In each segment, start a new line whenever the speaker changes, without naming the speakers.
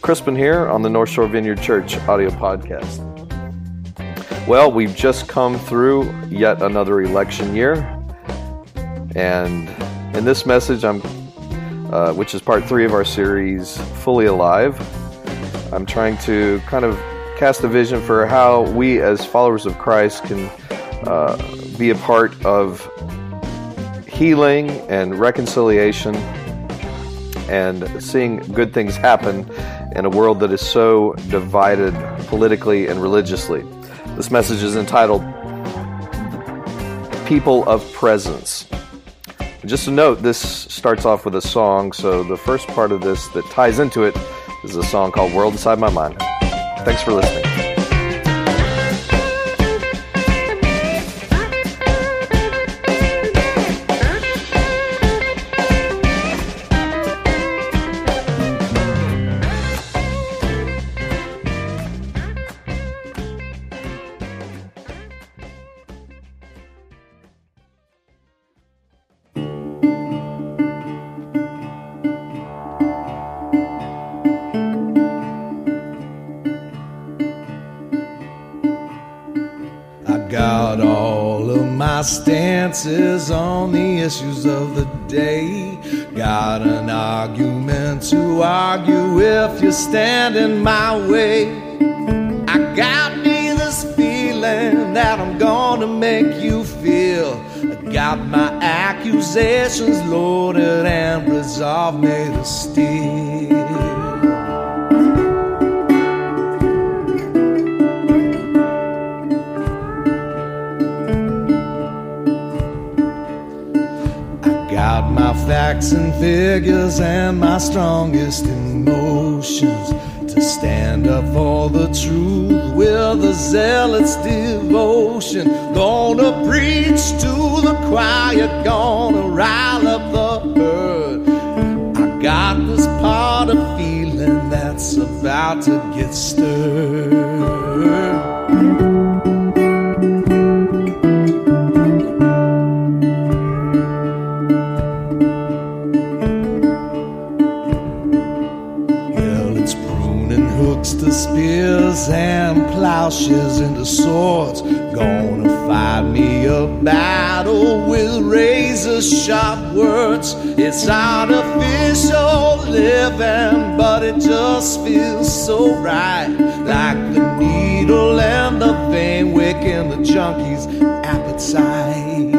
Crispin here on the North Shore Vineyard Church audio podcast. Well, we've just come through yet another election year, and in this message, I'm, uh, which is part three of our series, Fully Alive, I'm trying to kind of cast a vision for how we, as followers of Christ, can uh, be a part of healing and reconciliation and seeing good things happen in a world that is so divided politically and religiously. This message is entitled People of Presence. Just a note, this starts off with a song, so the first part of this that ties into it is a song called World Inside My Mind. Thanks for listening.
Stances on the issues of the day. Got an argument to argue if you stand in my way. I got me this feeling that I'm gonna make you feel. I got my accusations loaded and resolve made of steel. Facts and figures and my strongest emotions to stand up for the truth with a zealot's devotion. Gonna preach to the choir, gonna rile up the herd. I got this part of feeling that's about to get stirred. And plowshares into swords. Gonna fight me a battle with razor sharp words. It's artificial living, but it just feels so right. Like the needle and the vein waking the junkie's appetite.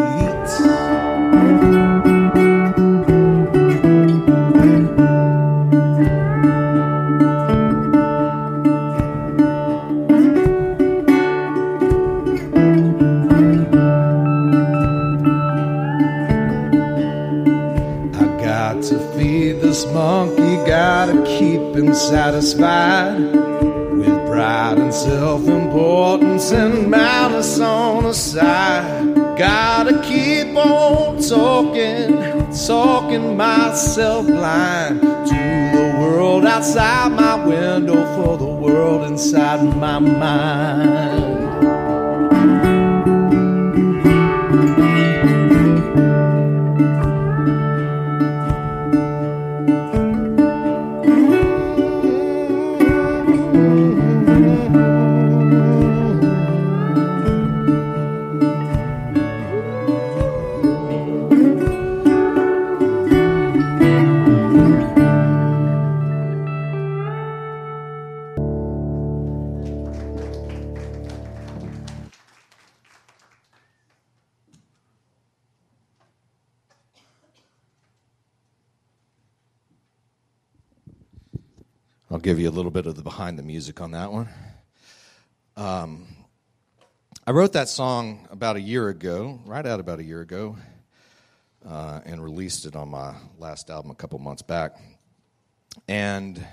Satisfied with pride and self importance and malice on the side. Gotta keep on talking, talking myself blind to the world outside my window for the world inside my mind.
Give you a little bit of the behind the music on that one. Um, I wrote that song about a year ago, right out about a year ago, uh, and released it on my last album a couple months back. And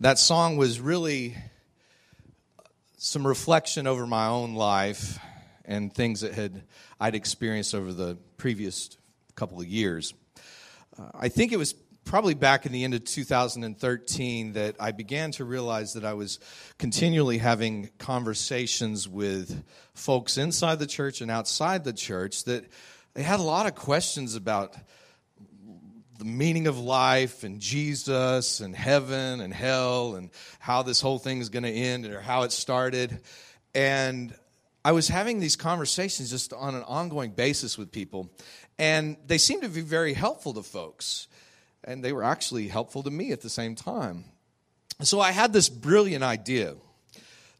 that song was really some reflection over my own life and things that had I'd experienced over the previous couple of years. Uh, I think it was probably back in the end of 2013 that I began to realize that I was continually having conversations with folks inside the church and outside the church that they had a lot of questions about the meaning of life and Jesus and heaven and hell and how this whole thing is going to end or how it started. And I was having these conversations just on an ongoing basis with people, and they seemed to be very helpful to folks. And they were actually helpful to me at the same time. So I had this brilliant idea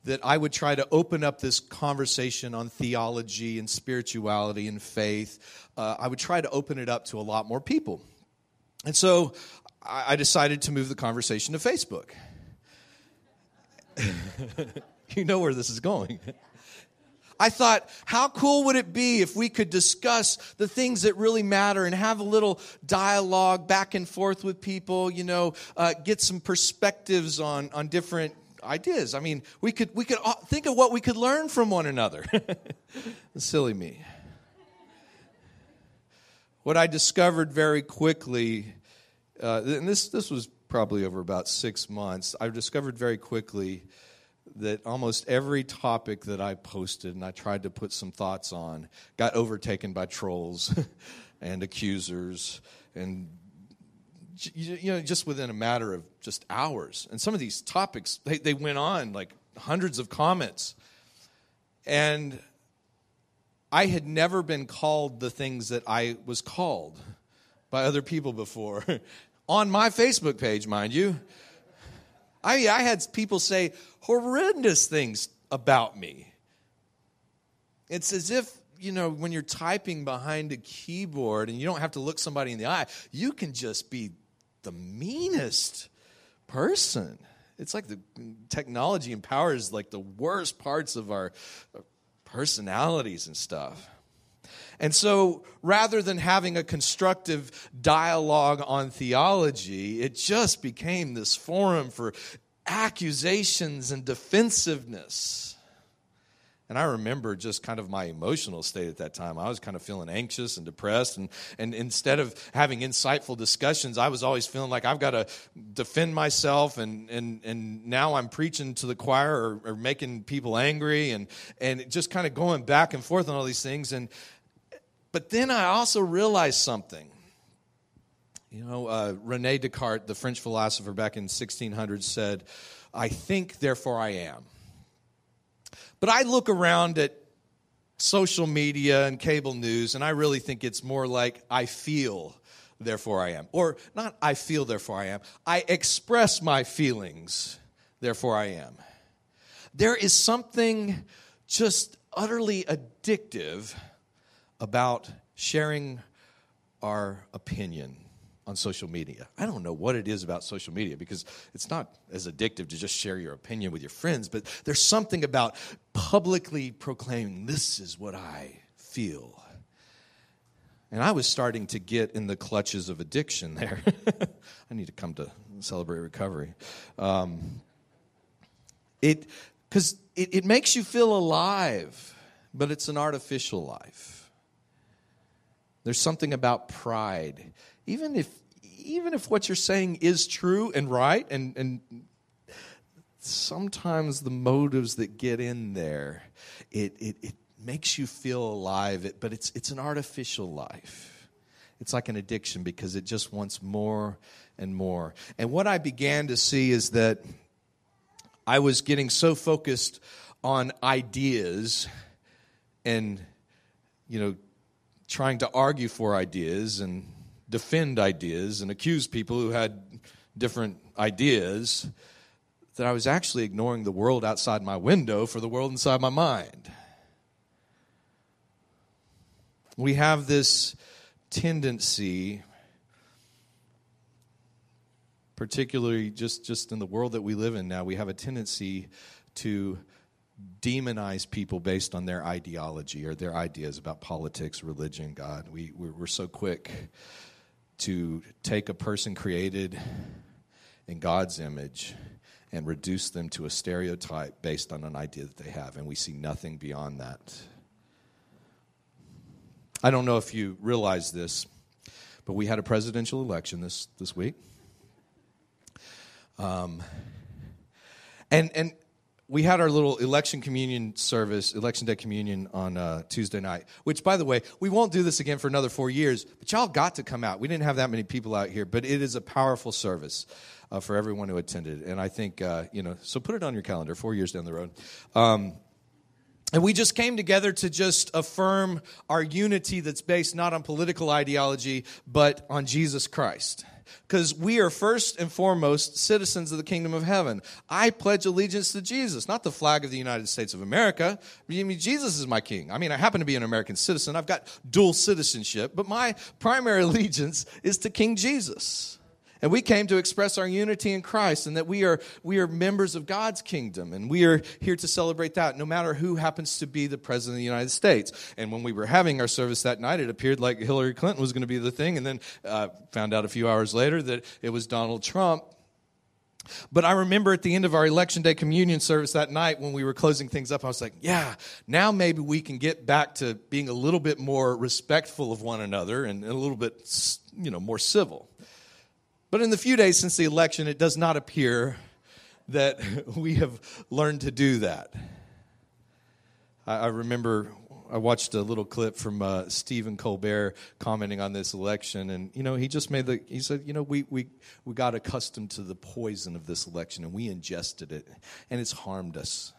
that I would try to open up this conversation on theology and spirituality and faith. Uh, I would try to open it up to a lot more people. And so I decided to move the conversation to Facebook. you know where this is going. I thought, how cool would it be if we could discuss the things that really matter and have a little dialogue back and forth with people, you know, uh, get some perspectives on, on different ideas. I mean, we could, we could uh, think of what we could learn from one another. Silly me. What I discovered very quickly, uh, and this, this was probably over about six months, I discovered very quickly that almost every topic that I posted and I tried to put some thoughts on got overtaken by trolls and accusers and you know just within a matter of just hours and some of these topics they, they went on like hundreds of comments and I had never been called the things that I was called by other people before. On my Facebook page, mind you. I, mean I had people say horrendous things about me. It's as if, you know, when you're typing behind a keyboard and you don't have to look somebody in the eye, you can just be the meanest person. It's like the technology empowers like the worst parts of our uh, personalities and stuff. And so rather than having a constructive dialogue on theology, it just became this forum for accusations and defensiveness. And I remember just kind of my emotional state at that time. I was kind of feeling anxious and depressed. And, and instead of having insightful discussions, I was always feeling like I've got to defend myself. And, and, and now I'm preaching to the choir or, or making people angry and, and just kind of going back and forth on all these things. And, but then I also realized something. You know, uh, Rene Descartes, the French philosopher back in 1600, said, I think, therefore I am. But I look around at social media and cable news, and I really think it's more like I feel, therefore I am. Or not I feel, therefore I am. I express my feelings, therefore I am. There is something just utterly addictive about sharing our opinion on social media. I don't know what it is about social media because it's not as addictive to just share your opinion with your friends, but there's something about publicly proclaiming, this is what I feel. And I was starting to get in the clutches of addiction there. I need to come to celebrate recovery. Um, it because it, it makes you feel alive, but it's an artificial life. There's something about pride even if even if what you're saying is true and right and and sometimes the motives that get in there it it, it makes you feel alive but it's it's an artificial life. It's like an addiction because it just wants more and more. And what i began to see is that i was getting so focused on ideas and you know trying to argue for ideas and defend ideas and accuse people who had different ideas that I was actually ignoring the world outside my window for the world inside my mind. We have this tendency, particularly just, just in the world that we live in now, we have a tendency to demonize people based on their ideology or their ideas about politics, religion, God. We, we're so quick to take a person created in God's image and reduce them to a stereotype based on an idea that they have, and we see nothing beyond that. I don't know if you realize this, but we had a presidential election this, this week. Um, and, and we had our little election communion service, election day communion on uh, Tuesday night, which, by the way, we won't do this again for another four years, but y'all got to come out. We didn't have that many people out here, but it is a powerful service uh, for everyone who attended. And I think, uh, you know, so put it on your calendar, four years down the road. Um, and we just came together to just affirm our unity that's based not on political ideology, but on Jesus Christ because we are first and foremost citizens of the kingdom of heaven. I pledge allegiance to Jesus, not the flag of the United States of America. I mean, Jesus is my king. I mean, I happen to be an American citizen. I've got dual citizenship, but my primary allegiance is to King Jesus. And we came to express our unity in Christ and that we are, we are members of God's kingdom. And we are here to celebrate that, no matter who happens to be the President of the United States. And when we were having our service that night, it appeared like Hillary Clinton was going to be the thing. And then uh, found out a few hours later that it was Donald Trump. But I remember at the end of our election day communion service that night when we were closing things up, I was like, yeah, now maybe we can get back to being a little bit more respectful of one another and a little bit, you know, more civil. But in the few days since the election, it does not appear that we have learned to do that. I, remember I watched a little clip from uh, Stephen Colbert commenting on this election, and you know he just made the he said you know we we we got accustomed to the poison of this election and we ingested it, and it's harmed us.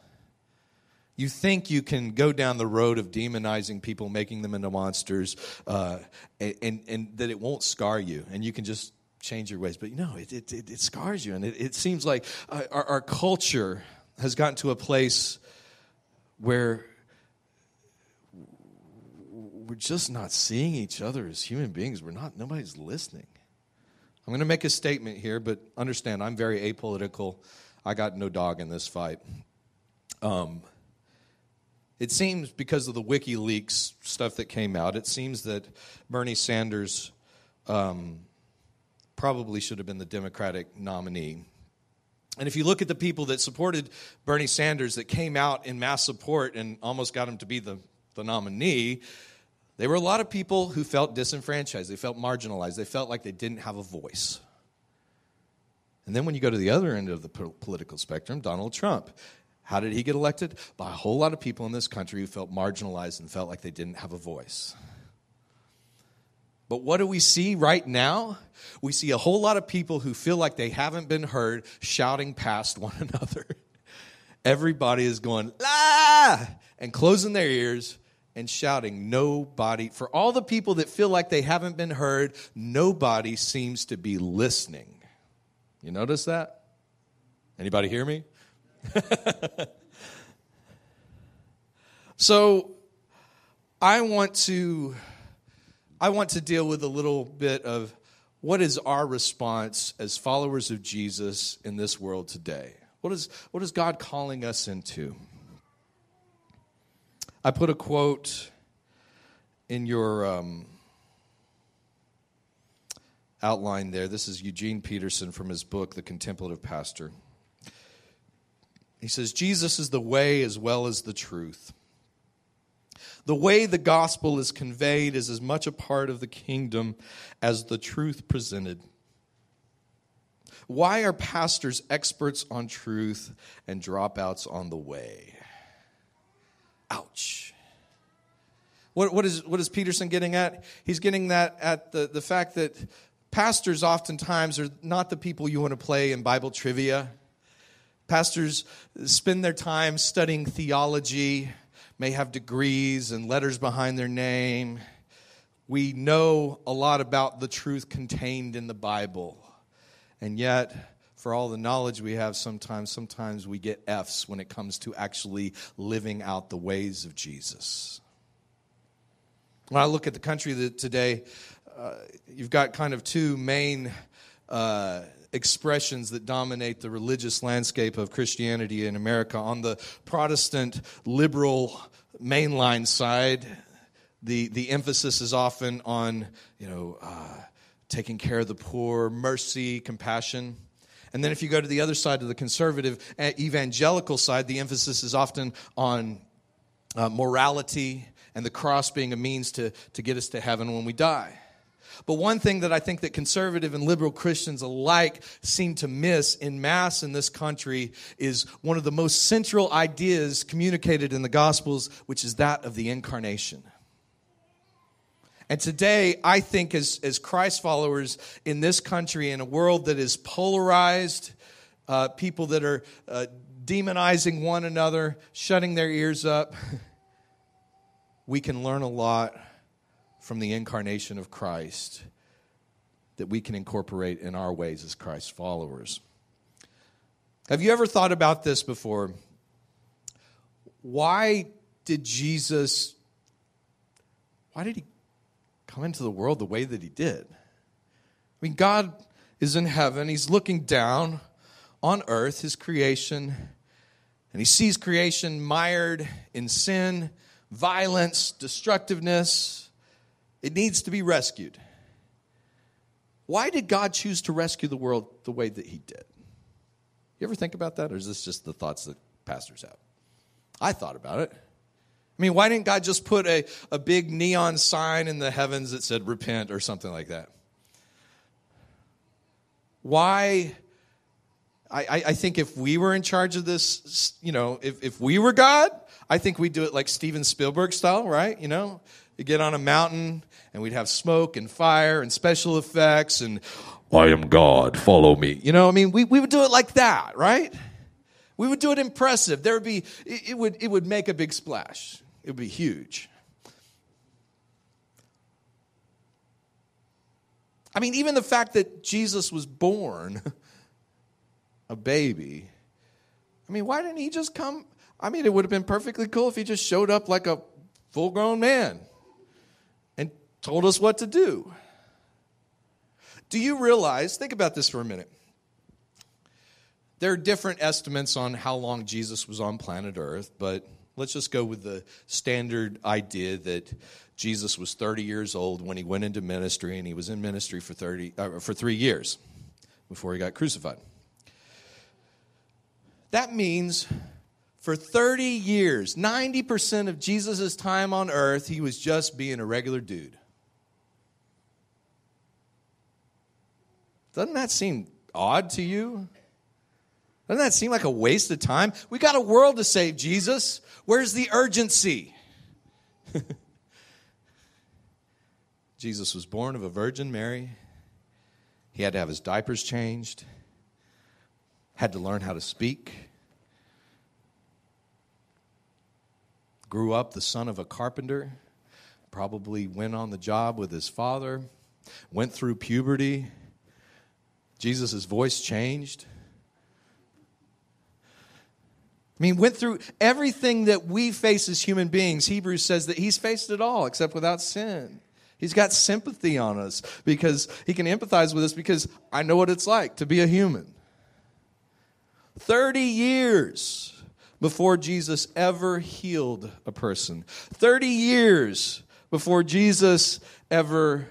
You think you can go down the road of demonizing people, making them into monsters, uh, and, and that it won't scar you, and you can just change your ways. But you know, it, it, it, it scars you. And it, it seems like uh, our, our culture has gotten to a place where we're just not seeing each other as human beings. We're not, nobody's listening. I'm going to make a statement here, but understand I'm very apolitical. I got no dog in this fight. Um, it seems because of the WikiLeaks stuff that came out, it seems that Bernie Sanders um, probably should have been the Democratic nominee. And if you look at the people that supported Bernie Sanders that came out in mass support and almost got him to be the, the nominee, there were a lot of people who felt disenfranchised. They felt marginalized. They felt like they didn't have a voice. And then when you go to the other end of the political spectrum, Donald Trump. How did he get elected? By a whole lot of people in this country who felt marginalized and felt like they didn't have a voice. But what do we see right now? We see a whole lot of people who feel like they haven't been heard shouting past one another. Everybody is going, ah, and closing their ears and shouting. Nobody, for all the people that feel like they haven't been heard, nobody seems to be listening. You notice that? Anybody hear me? so I want to I want to deal with a little bit of what is our response as followers of Jesus in this world today? What is, what is God calling us into? I put a quote in your um, outline there. This is Eugene Peterson from his book, The Contemplative Pastor. He says, Jesus is the way as well as the truth. The way the gospel is conveyed is as much a part of the kingdom as the truth presented. Why are pastors experts on truth and dropouts on the way? Ouch. What, what, is, what is Peterson getting at? He's getting that at the, the fact that pastors oftentimes are not the people you want to play in Bible trivia. Pastors spend their time studying theology may have degrees and letters behind their name. We know a lot about the truth contained in the Bible. And yet, for all the knowledge we have sometimes, sometimes we get F's when it comes to actually living out the ways of Jesus. When I look at the country today, uh, you've got kind of two main uh, expressions that dominate the religious landscape of Christianity in America. On the Protestant liberal mainline side, the, the emphasis is often on, you know, uh, taking care of the poor, mercy, compassion. And then if you go to the other side of the conservative evangelical side, the emphasis is often on uh, morality and the cross being a means to, to get us to heaven when we die. But one thing that I think that conservative and liberal Christians alike seem to miss in mass in this country is one of the most central ideas communicated in the Gospels, which is that of the incarnation. And today, I think as, as Christ followers in this country, in a world that is polarized, uh, people that are uh, demonizing one another, shutting their ears up, we can learn a lot from the incarnation of Christ that we can incorporate in our ways as Christ followers. Have you ever thought about this before? Why did Jesus why did he come into the world the way that he did? I mean, God is in heaven, he's looking down on earth, his creation, and he sees creation mired in sin, violence, destructiveness, it needs to be rescued. Why did God choose to rescue the world the way that He did? You ever think about that, or is this just the thoughts that pastors have? I thought about it. I mean, why didn't God just put a, a big neon sign in the heavens that said repent or something like that? Why? I, I think if we were in charge of this, you know, if, if we were God, I think we'd do it like Steven Spielberg style, right? You know, you get on a mountain and we'd have smoke and fire and special effects and I am God, follow me. You know, I mean, we, we would do it like that, right? We would do it impressive. There would be, it, it would, it would make a big splash. It would be huge. I mean, even the fact that Jesus was born a baby, I mean, why didn't he just come? I mean, it would have been perfectly cool if he just showed up like a full grown man told us what to do. Do you realize, think about this for a minute. There are different estimates on how long Jesus was on planet Earth, but let's just go with the standard idea that Jesus was 30 years old when he went into ministry, and he was in ministry for, 30, uh, for three years before he got crucified. That means for 30 years, 90% of Jesus' time on earth, he was just being a regular dude. Doesn't that seem odd to you? Doesn't that seem like a waste of time? We got a world to save, Jesus. Where's the urgency? Jesus was born of a Virgin Mary. He had to have his diapers changed, had to learn how to speak. Grew up the son of a carpenter, probably went on the job with his father, went through puberty, Jesus' voice changed. I mean, went through everything that we face as human beings. Hebrews says that he's faced it all except without sin. He's got sympathy on us because he can empathize with us because I know what it's like to be a human. 30 years before Jesus ever healed a person, 30 years before Jesus ever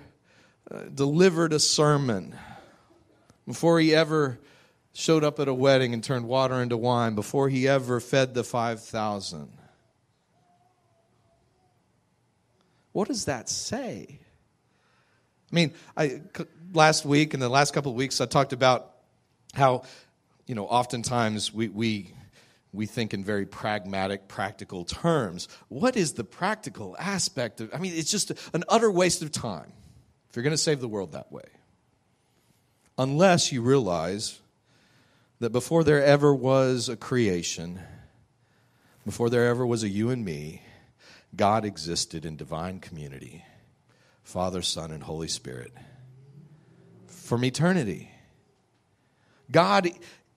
uh, delivered a sermon before he ever showed up at a wedding and turned water into wine, before he ever fed the 5,000. What does that say? I mean, I, last week and the last couple of weeks, I talked about how, you know, oftentimes we, we, we think in very pragmatic, practical terms. What is the practical aspect of, I mean, it's just an utter waste of time if you're going to save the world that way unless you realize that before there ever was a creation, before there ever was a you and me, God existed in divine community Father, Son, and Holy Spirit from eternity. God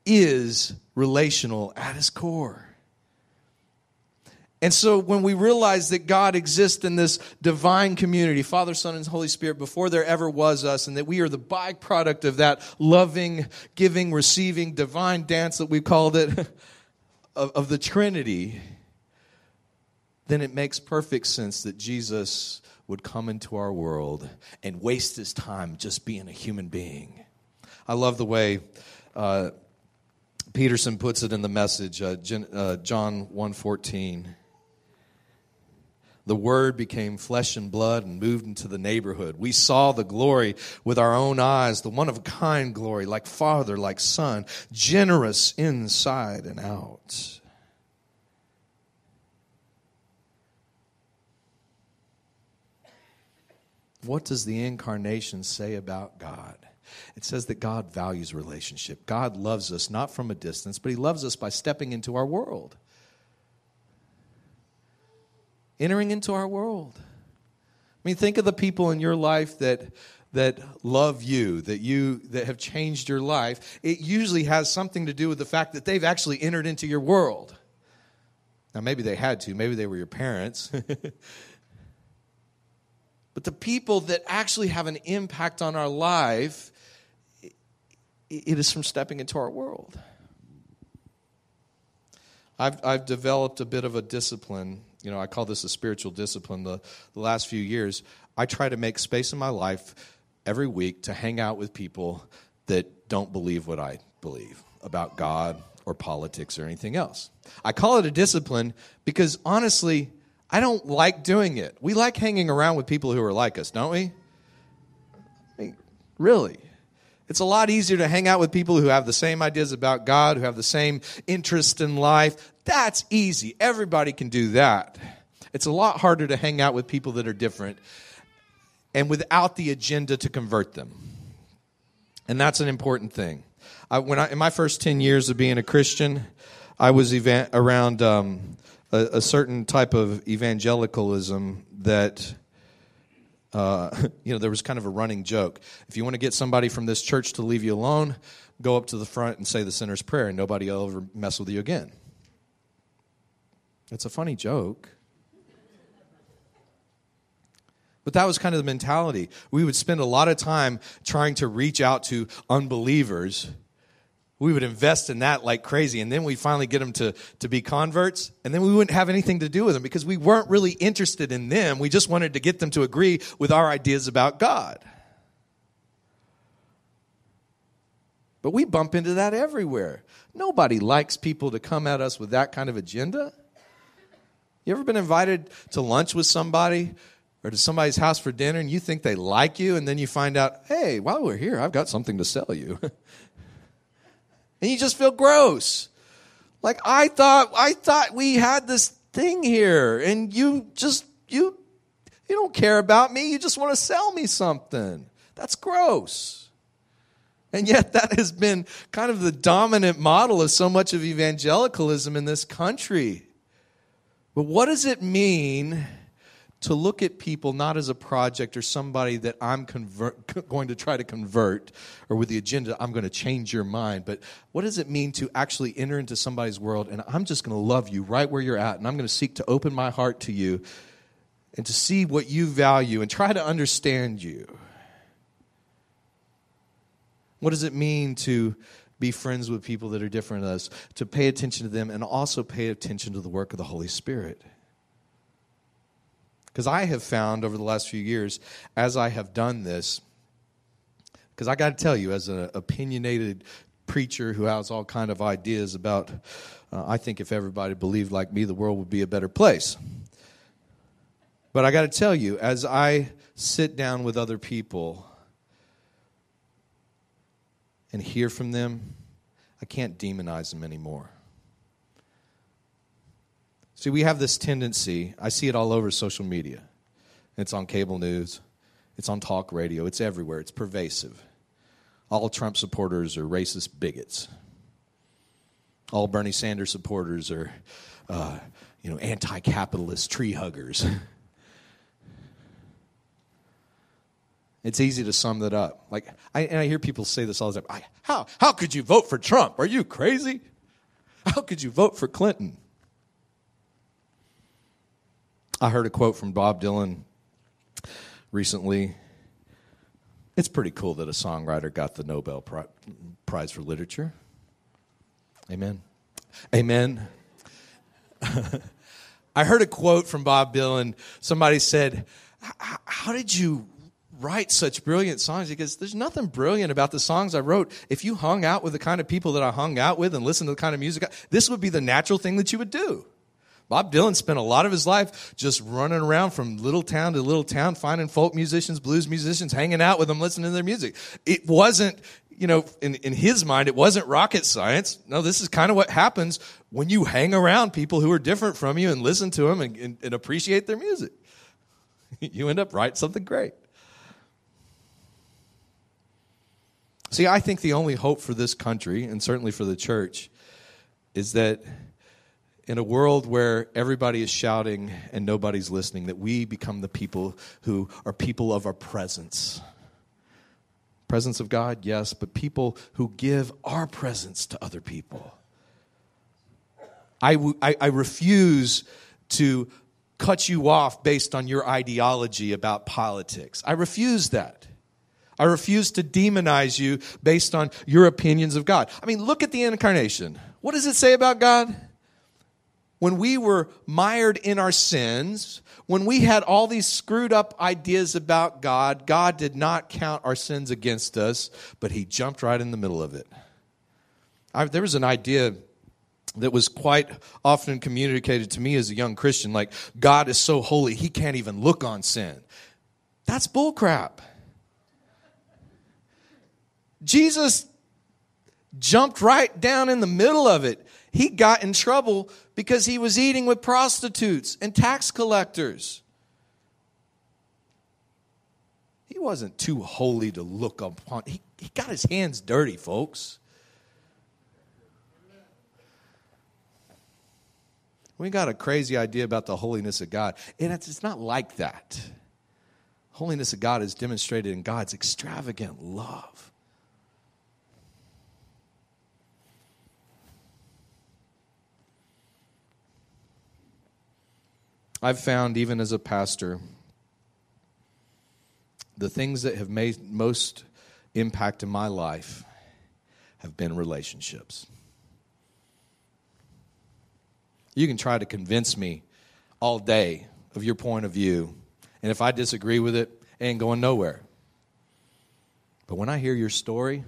is relational at his core. And so when we realize that God exists in this divine community, Father, Son, and Holy Spirit, before there ever was us, and that we are the byproduct of that loving, giving, receiving, divine dance that we've called it, of, of the Trinity, then it makes perfect sense that Jesus would come into our world and waste his time just being a human being. I love the way uh, Peterson puts it in the message, uh, uh, John 1.14. The Word became flesh and blood and moved into the neighborhood. We saw the glory with our own eyes, the one of a kind glory, like Father, like Son, generous inside and out. What does the incarnation say about God? It says that God values relationship. God loves us not from a distance, but He loves us by stepping into our world entering into our world. I mean, think of the people in your life that that love you, that you that have changed your life. It usually has something to do with the fact that they've actually entered into your world. Now, maybe they had to, maybe they were your parents. but the people that actually have an impact on our life, it is from stepping into our world. I've, I've developed a bit of a discipline you know, I call this a spiritual discipline. The, the last few years, I try to make space in my life every week to hang out with people that don't believe what I believe about God or politics or anything else. I call it a discipline because honestly, I don't like doing it. We like hanging around with people who are like us, don't we? I mean, really. It's a lot easier to hang out with people who have the same ideas about God, who have the same interest in life, that's easy. Everybody can do that. It's a lot harder to hang out with people that are different and without the agenda to convert them. And that's an important thing. I, when I, in my first 10 years of being a Christian, I was around um, a, a, certain type of evangelicalism that, uh, you know, there was kind of a running joke. If you want to get somebody from this church to leave you alone, go up to the front and say the sinner's prayer, and nobody will ever mess with you again. It's a funny joke. But that was kind of the mentality. We would spend a lot of time trying to reach out to unbelievers. We would invest in that like crazy. And then we finally get them to, to be converts. And then we wouldn't have anything to do with them because we weren't really interested in them. We just wanted to get them to agree with our ideas about God. But we bump into that everywhere. Nobody likes people to come at us with that kind of agenda. You ever been invited to lunch with somebody or to somebody's house for dinner and you think they like you and then you find out, hey, while we're here, I've got something to sell you. and you just feel gross. Like I thought I thought we had this thing here and you just you you don't care about me, you just want to sell me something. That's gross. And yet, that has been kind of the dominant model of so much of evangelicalism in this country. But what does it mean to look at people not as a project or somebody that I'm convert, going to try to convert or with the agenda, I'm going to change your mind. But what does it mean to actually enter into somebody's world and I'm just going to love you right where you're at and I'm going to seek to open my heart to you and to see what you value and try to understand you? What does it mean to be friends with people that are different than us, to pay attention to them, and also pay attention to the work of the Holy Spirit. Because I have found over the last few years, as I have done this, because I got to tell you, as an opinionated preacher who has all kind of ideas about, uh, I think if everybody believed like me, the world would be a better place. But I got to tell you, as I sit down with other people and hear from them, I can't demonize them anymore. See, we have this tendency, I see it all over social media. It's on cable news, it's on talk radio, it's everywhere, it's pervasive. All Trump supporters are racist bigots. All Bernie Sanders supporters are, uh, you know, anti-capitalist tree huggers. It's easy to sum that up. Like, I, and I hear people say this all the time. How, how could you vote for Trump? Are you crazy? How could you vote for Clinton? I heard a quote from Bob Dylan recently. It's pretty cool that a songwriter got the Nobel Prize for Literature. Amen. Amen. I heard a quote from Bob Dylan. Somebody said, How did you write such brilliant songs because there's nothing brilliant about the songs I wrote. If you hung out with the kind of people that I hung out with and listened to the kind of music, this would be the natural thing that you would do. Bob Dylan spent a lot of his life just running around from little town to little town, finding folk musicians, blues musicians, hanging out with them, listening to their music. It wasn't, you know, in, in his mind, it wasn't rocket science. No, this is kind of what happens when you hang around people who are different from you and listen to them and, and, and appreciate their music. you end up writing something great. See, I think the only hope for this country, and certainly for the church, is that in a world where everybody is shouting and nobody's listening, that we become the people who are people of our presence. Presence of God, yes, but people who give our presence to other people. I, w- I, I refuse to cut you off based on your ideology about politics. I refuse that. I refuse to demonize you based on your opinions of God. I mean, look at the incarnation. What does it say about God? When we were mired in our sins, when we had all these screwed up ideas about God, God did not count our sins against us, but He jumped right in the middle of it. I, there was an idea that was quite often communicated to me as a young Christian like, God is so holy, He can't even look on sin. That's bullcrap. Jesus jumped right down in the middle of it. He got in trouble because he was eating with prostitutes and tax collectors. He wasn't too holy to look upon. He, he got his hands dirty, folks. We got a crazy idea about the holiness of God, and it's, it's not like that. Holiness of God is demonstrated in God's extravagant love. I've found, even as a pastor, the things that have made most impact in my life have been relationships. You can try to convince me all day of your point of view, and if I disagree with it, it ain't going nowhere. But when I hear your story,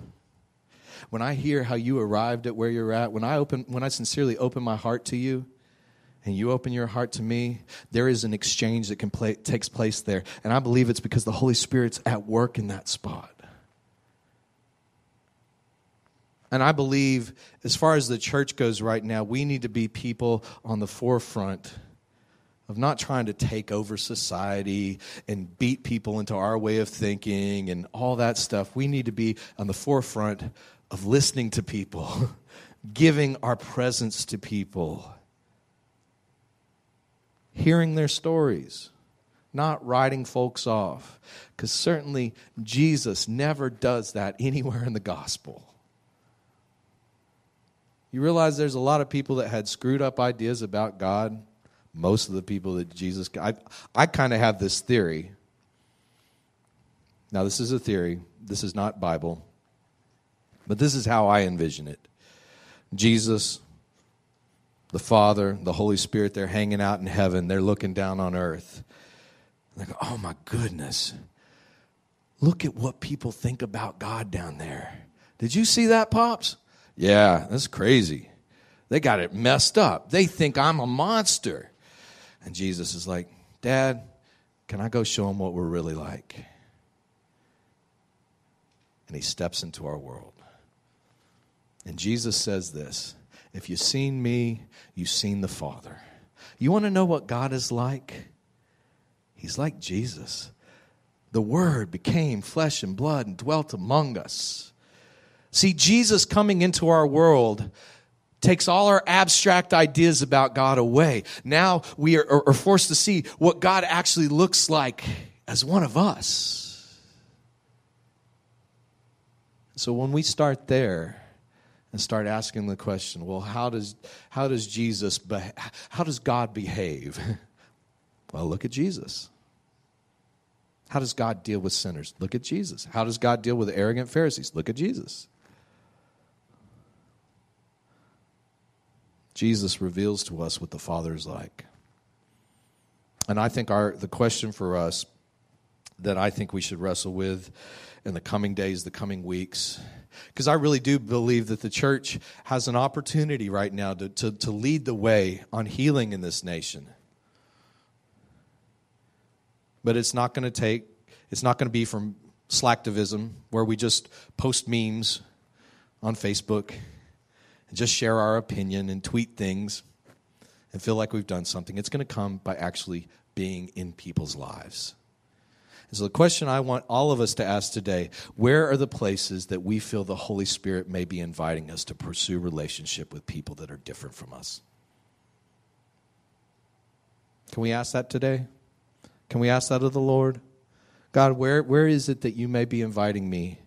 when I hear how you arrived at where you're at, when I open when I sincerely open my heart to you, and you open your heart to me, there is an exchange that can play, takes place there. And I believe it's because the Holy Spirit's at work in that spot. And I believe, as far as the church goes right now, we need to be people on the forefront of not trying to take over society and beat people into our way of thinking and all that stuff. We need to be on the forefront of listening to people, giving our presence to people hearing their stories, not writing folks off. Because certainly Jesus never does that anywhere in the gospel. You realize there's a lot of people that had screwed up ideas about God. Most of the people that Jesus, I, I kind of have this theory. Now, this is a theory. This is not Bible. But this is how I envision it. Jesus the Father, the Holy Spirit, they're hanging out in heaven. They're looking down on earth. They go, oh my goodness. Look at what people think about God down there. Did you see that, Pops? Yeah, that's crazy. They got it messed up. They think I'm a monster. And Jesus is like, Dad, can I go show them what we're really like? And he steps into our world. And Jesus says this if you've seen me, you've seen the Father. You want to know what God is like? He's like Jesus. The Word became flesh and blood and dwelt among us. See, Jesus coming into our world takes all our abstract ideas about God away. Now we are, are, forced to see what God actually looks like as one of us. So when we start there, and start asking the question well how does how does jesus how does god behave? Well look at jesus. How does god deal with sinners? Look at jesus. How does god deal with arrogant pharisees? Look at jesus. Jesus reveals to us what the father is like. And i think our the question for us that i think we should wrestle with in the coming days, the coming weeks. Because I really do believe that the church has an opportunity right now to, to, to lead the way on healing in this nation. But it's not going to take, it's not going to be from slacktivism, where we just post memes on Facebook and just share our opinion and tweet things and feel like we've done something. It's going to come by actually being in people's lives. And so, the question I want all of us to ask today where are the places that we feel the Holy Spirit may be inviting us to pursue relationship with people that are different from us? Can we ask that today? Can we ask that of the Lord? God, where, where is it that you may be inviting me?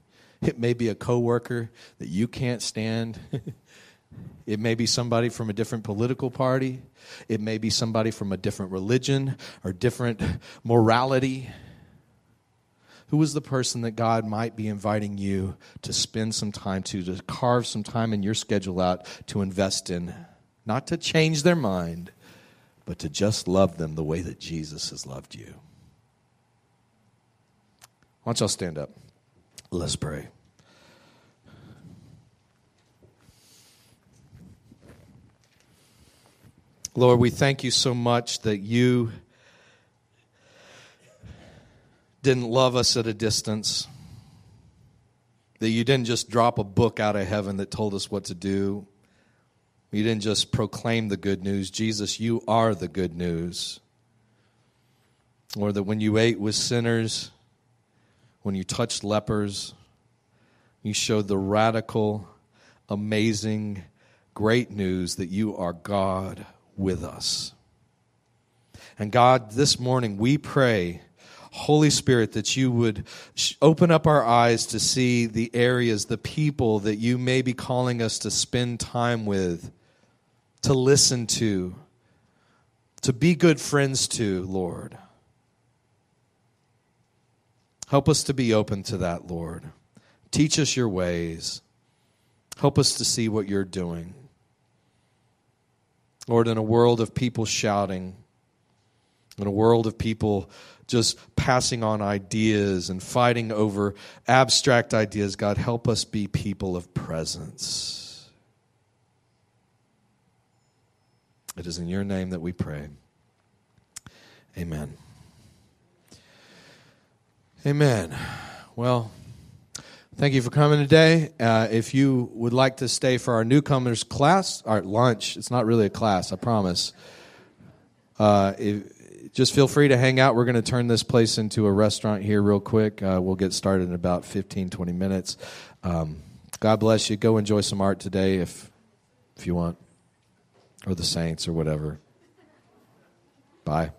It may be a coworker that you can't stand. it may be somebody from a different political party. It may be somebody from a different religion or different morality. Who is the person that God might be inviting you to spend some time to, to carve some time in your schedule out to invest in? Not to change their mind, but to just love them the way that Jesus has loved you. Why don't y'all stand up? Let's pray. Lord, we thank you so much that you didn't love us at a distance, that you didn't just drop a book out of heaven that told us what to do. You didn't just proclaim the good news. Jesus, you are the good news. Or that when you ate with sinners, when you touched lepers, you showed the radical, amazing, great news that you are God with us. And God, this morning we pray, Holy Spirit, that you would open up our eyes to see the areas, the people that you may be calling us to spend time with, to listen to, to be good friends to, Lord. Help us to be open to that, Lord. Teach us your ways. Help us to see what you're doing. Lord, in a world of people shouting, in a world of people just passing on ideas and fighting over abstract ideas, God, help us be people of presence. It is in your name that we pray. Amen. Amen. Well, thank you for coming today. Uh, if you would like to stay for our newcomers class, our lunch, it's not really a class, I promise. Uh, if, just feel free to hang out. We're going to turn this place into a restaurant here real quick. Uh, we'll get started in about 15, 20 minutes. Um, God bless you. Go enjoy some art today if, if you want, or the Saints or whatever. Bye.